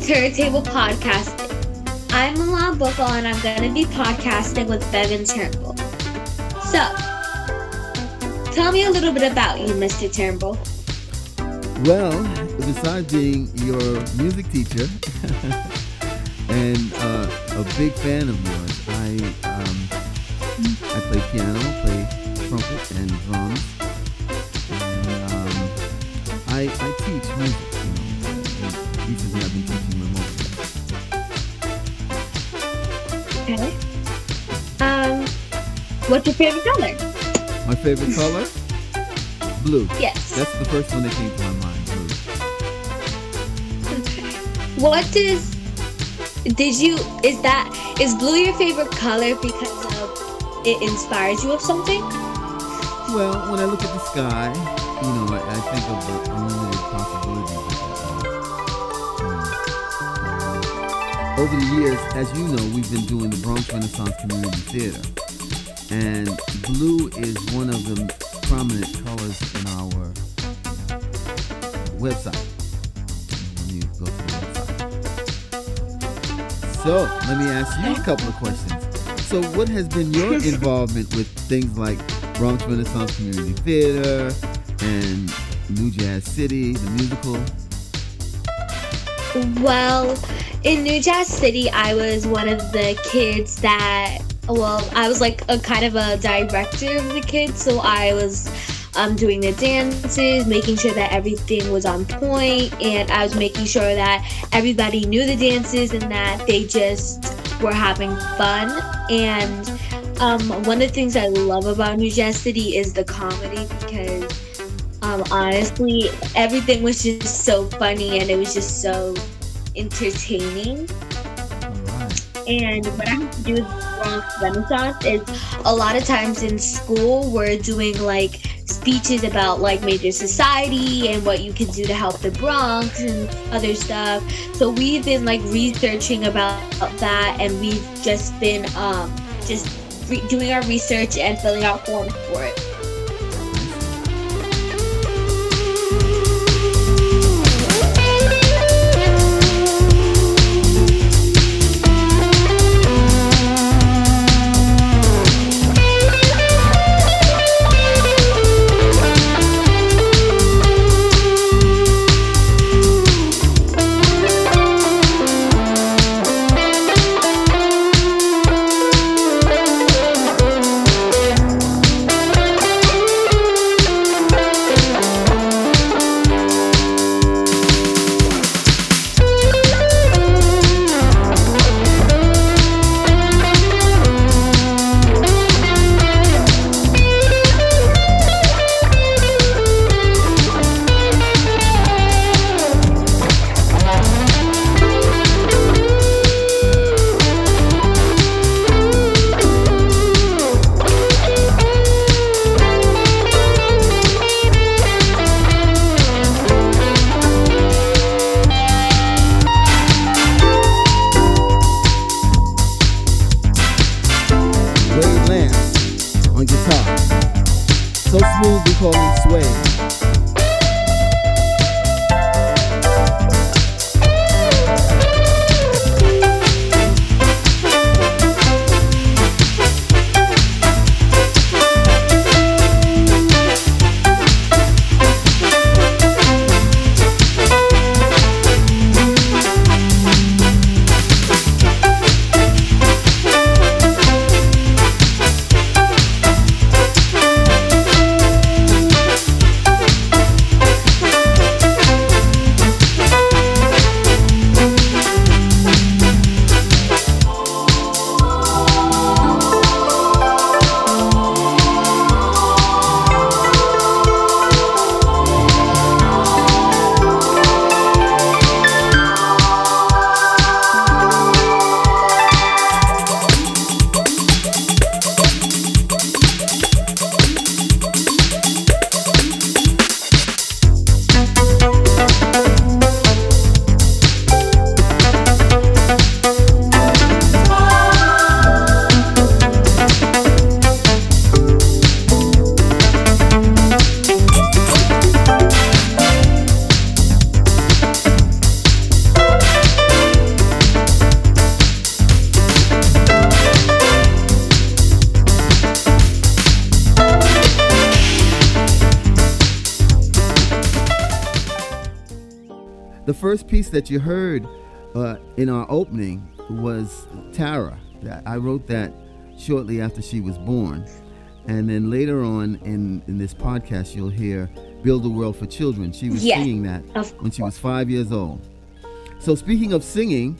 Welcome Table Podcasting. I'm Milan Buckle and I'm going to be podcasting with Bevan Turnbull. So, tell me a little bit about you, Mr. Turnbull. Well, besides being your music teacher and uh, a big fan of yours, I um, I play piano, play trumpet and drums, and um, I, I teach music. You know, recently I've been remotely. Okay. Um, what's your favorite color? My favorite color, blue. Yes. That's the first one that came to my mind. Blue. Okay. What does did you is that is blue your favorite color because of it inspires you of something? Well, when I look at the sky, you know, I, I think of the unlimited possibilities over the years, as you know, we've been doing the Bronx Renaissance Community Theater, and blue is one of the prominent colors in our website. When you go to the website. So, let me ask you a couple of questions. So, what has been your involvement with things like Bronx Renaissance Community Theater and New Jazz City, the musical? Well, in New Jazz City, I was one of the kids that, well, I was like a kind of a director of the kids. So I was um, doing the dances, making sure that everything was on point, and I was making sure that everybody knew the dances and that they just were having fun. And um, one of the things I love about New Jazz City is the comedy because um, honestly, everything was just so funny and it was just so entertaining. Right. And what I have to do with Bronx Renaissance is a lot of times in school we're doing like speeches about like major society and what you can do to help the Bronx and other stuff. So we've been like researching about that and we've just been um just re- doing our research and filling out forms for it. The first piece that you heard uh, in our opening was Tara. I wrote that shortly after she was born. And then later on in, in this podcast, you'll hear Build a World for Children. She was singing that when she was five years old. So, speaking of singing,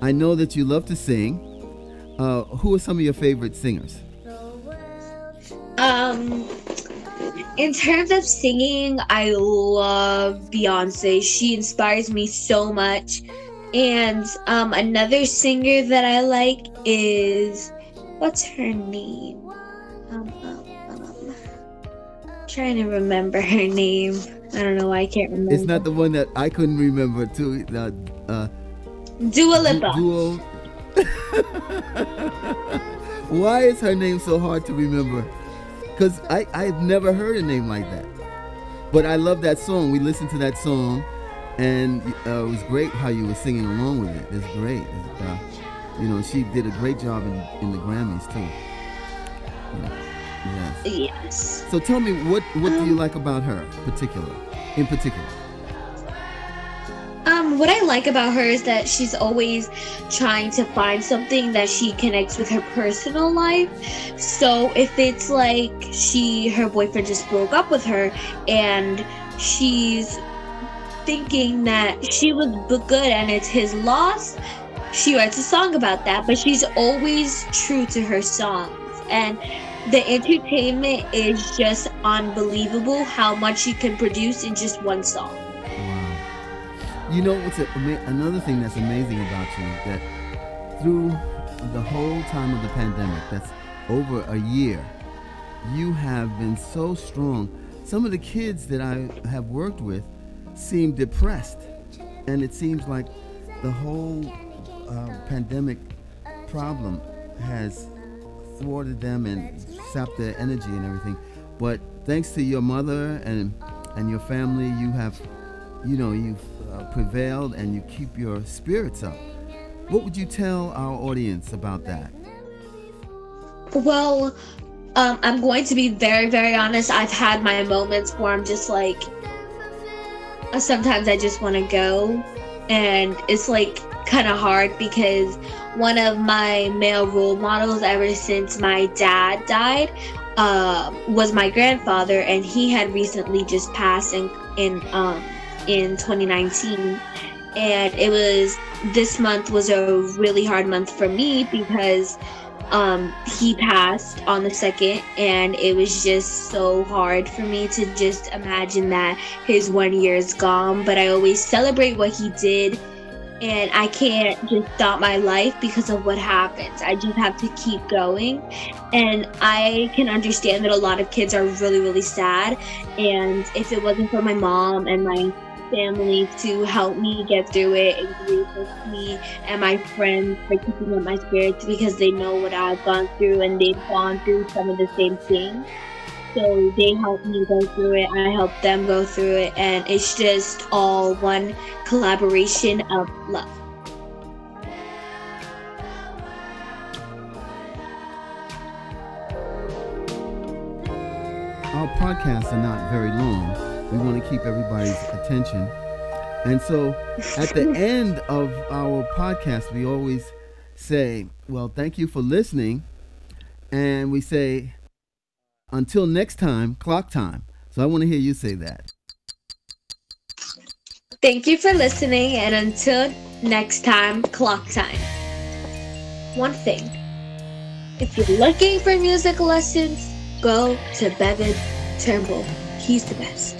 I know that you love to sing. Uh, who are some of your favorite singers? Um, in terms of singing, I love Beyonce. She inspires me so much. And um, another singer that I like is what's her name? Um, um, um, trying to remember her name. I don't know why I can't remember. It's not the one that I couldn't remember too. Uh, uh, Dua Lipa. Why is her name so hard to remember? Because I I've never heard a name like that. But I love that song. We listened to that song, and uh, it was great how you were singing along with it. It's great. It's, uh, you know, she did a great job in, in the Grammys too. Yes. Yes. So tell me, what what um, do you um, like about her, particular, in particular? What I like about her is that she's always trying to find something that she connects with her personal life. So if it's like she, her boyfriend just broke up with her, and she's thinking that she was good and it's his loss, she writes a song about that. But she's always true to her songs, and the entertainment is just unbelievable how much she can produce in just one song. You know what's another thing that's amazing about you that through the whole time of the pandemic, that's over a year, you have been so strong. Some of the kids that I have worked with seem depressed, and it seems like the whole uh, pandemic problem has thwarted them and sapped their energy and everything. But thanks to your mother and and your family, you have, you know, you've uh, prevailed and you keep your spirits up. What would you tell our audience about that? Well, um, I'm going to be very, very honest. I've had my moments where I'm just like, uh, sometimes I just want to go, and it's like kind of hard because one of my male role models ever since my dad died uh, was my grandfather, and he had recently just passed in in um, in 2019. And it was this month was a really hard month for me because um, he passed on the second, and it was just so hard for me to just imagine that his one year is gone. But I always celebrate what he did and I can't just stop my life because of what happens. I just have to keep going. And I can understand that a lot of kids are really, really sad. And if it wasn't for my mom and my family to help me get through it and grieve with me and my friends for keeping up my spirits because they know what I've gone through and they've gone through some of the same things. So they help me go through it, I help them go through it, and it's just all one collaboration of love. Our podcasts are not very long. We want to keep everybody's attention. And so at the end of our podcast, we always say, Well, thank you for listening. And we say, until next time, clock time. So I want to hear you say that. Thank you for listening, and until next time, clock time. One thing if you're looking for music lessons, go to Bevan Turnbull. He's the best.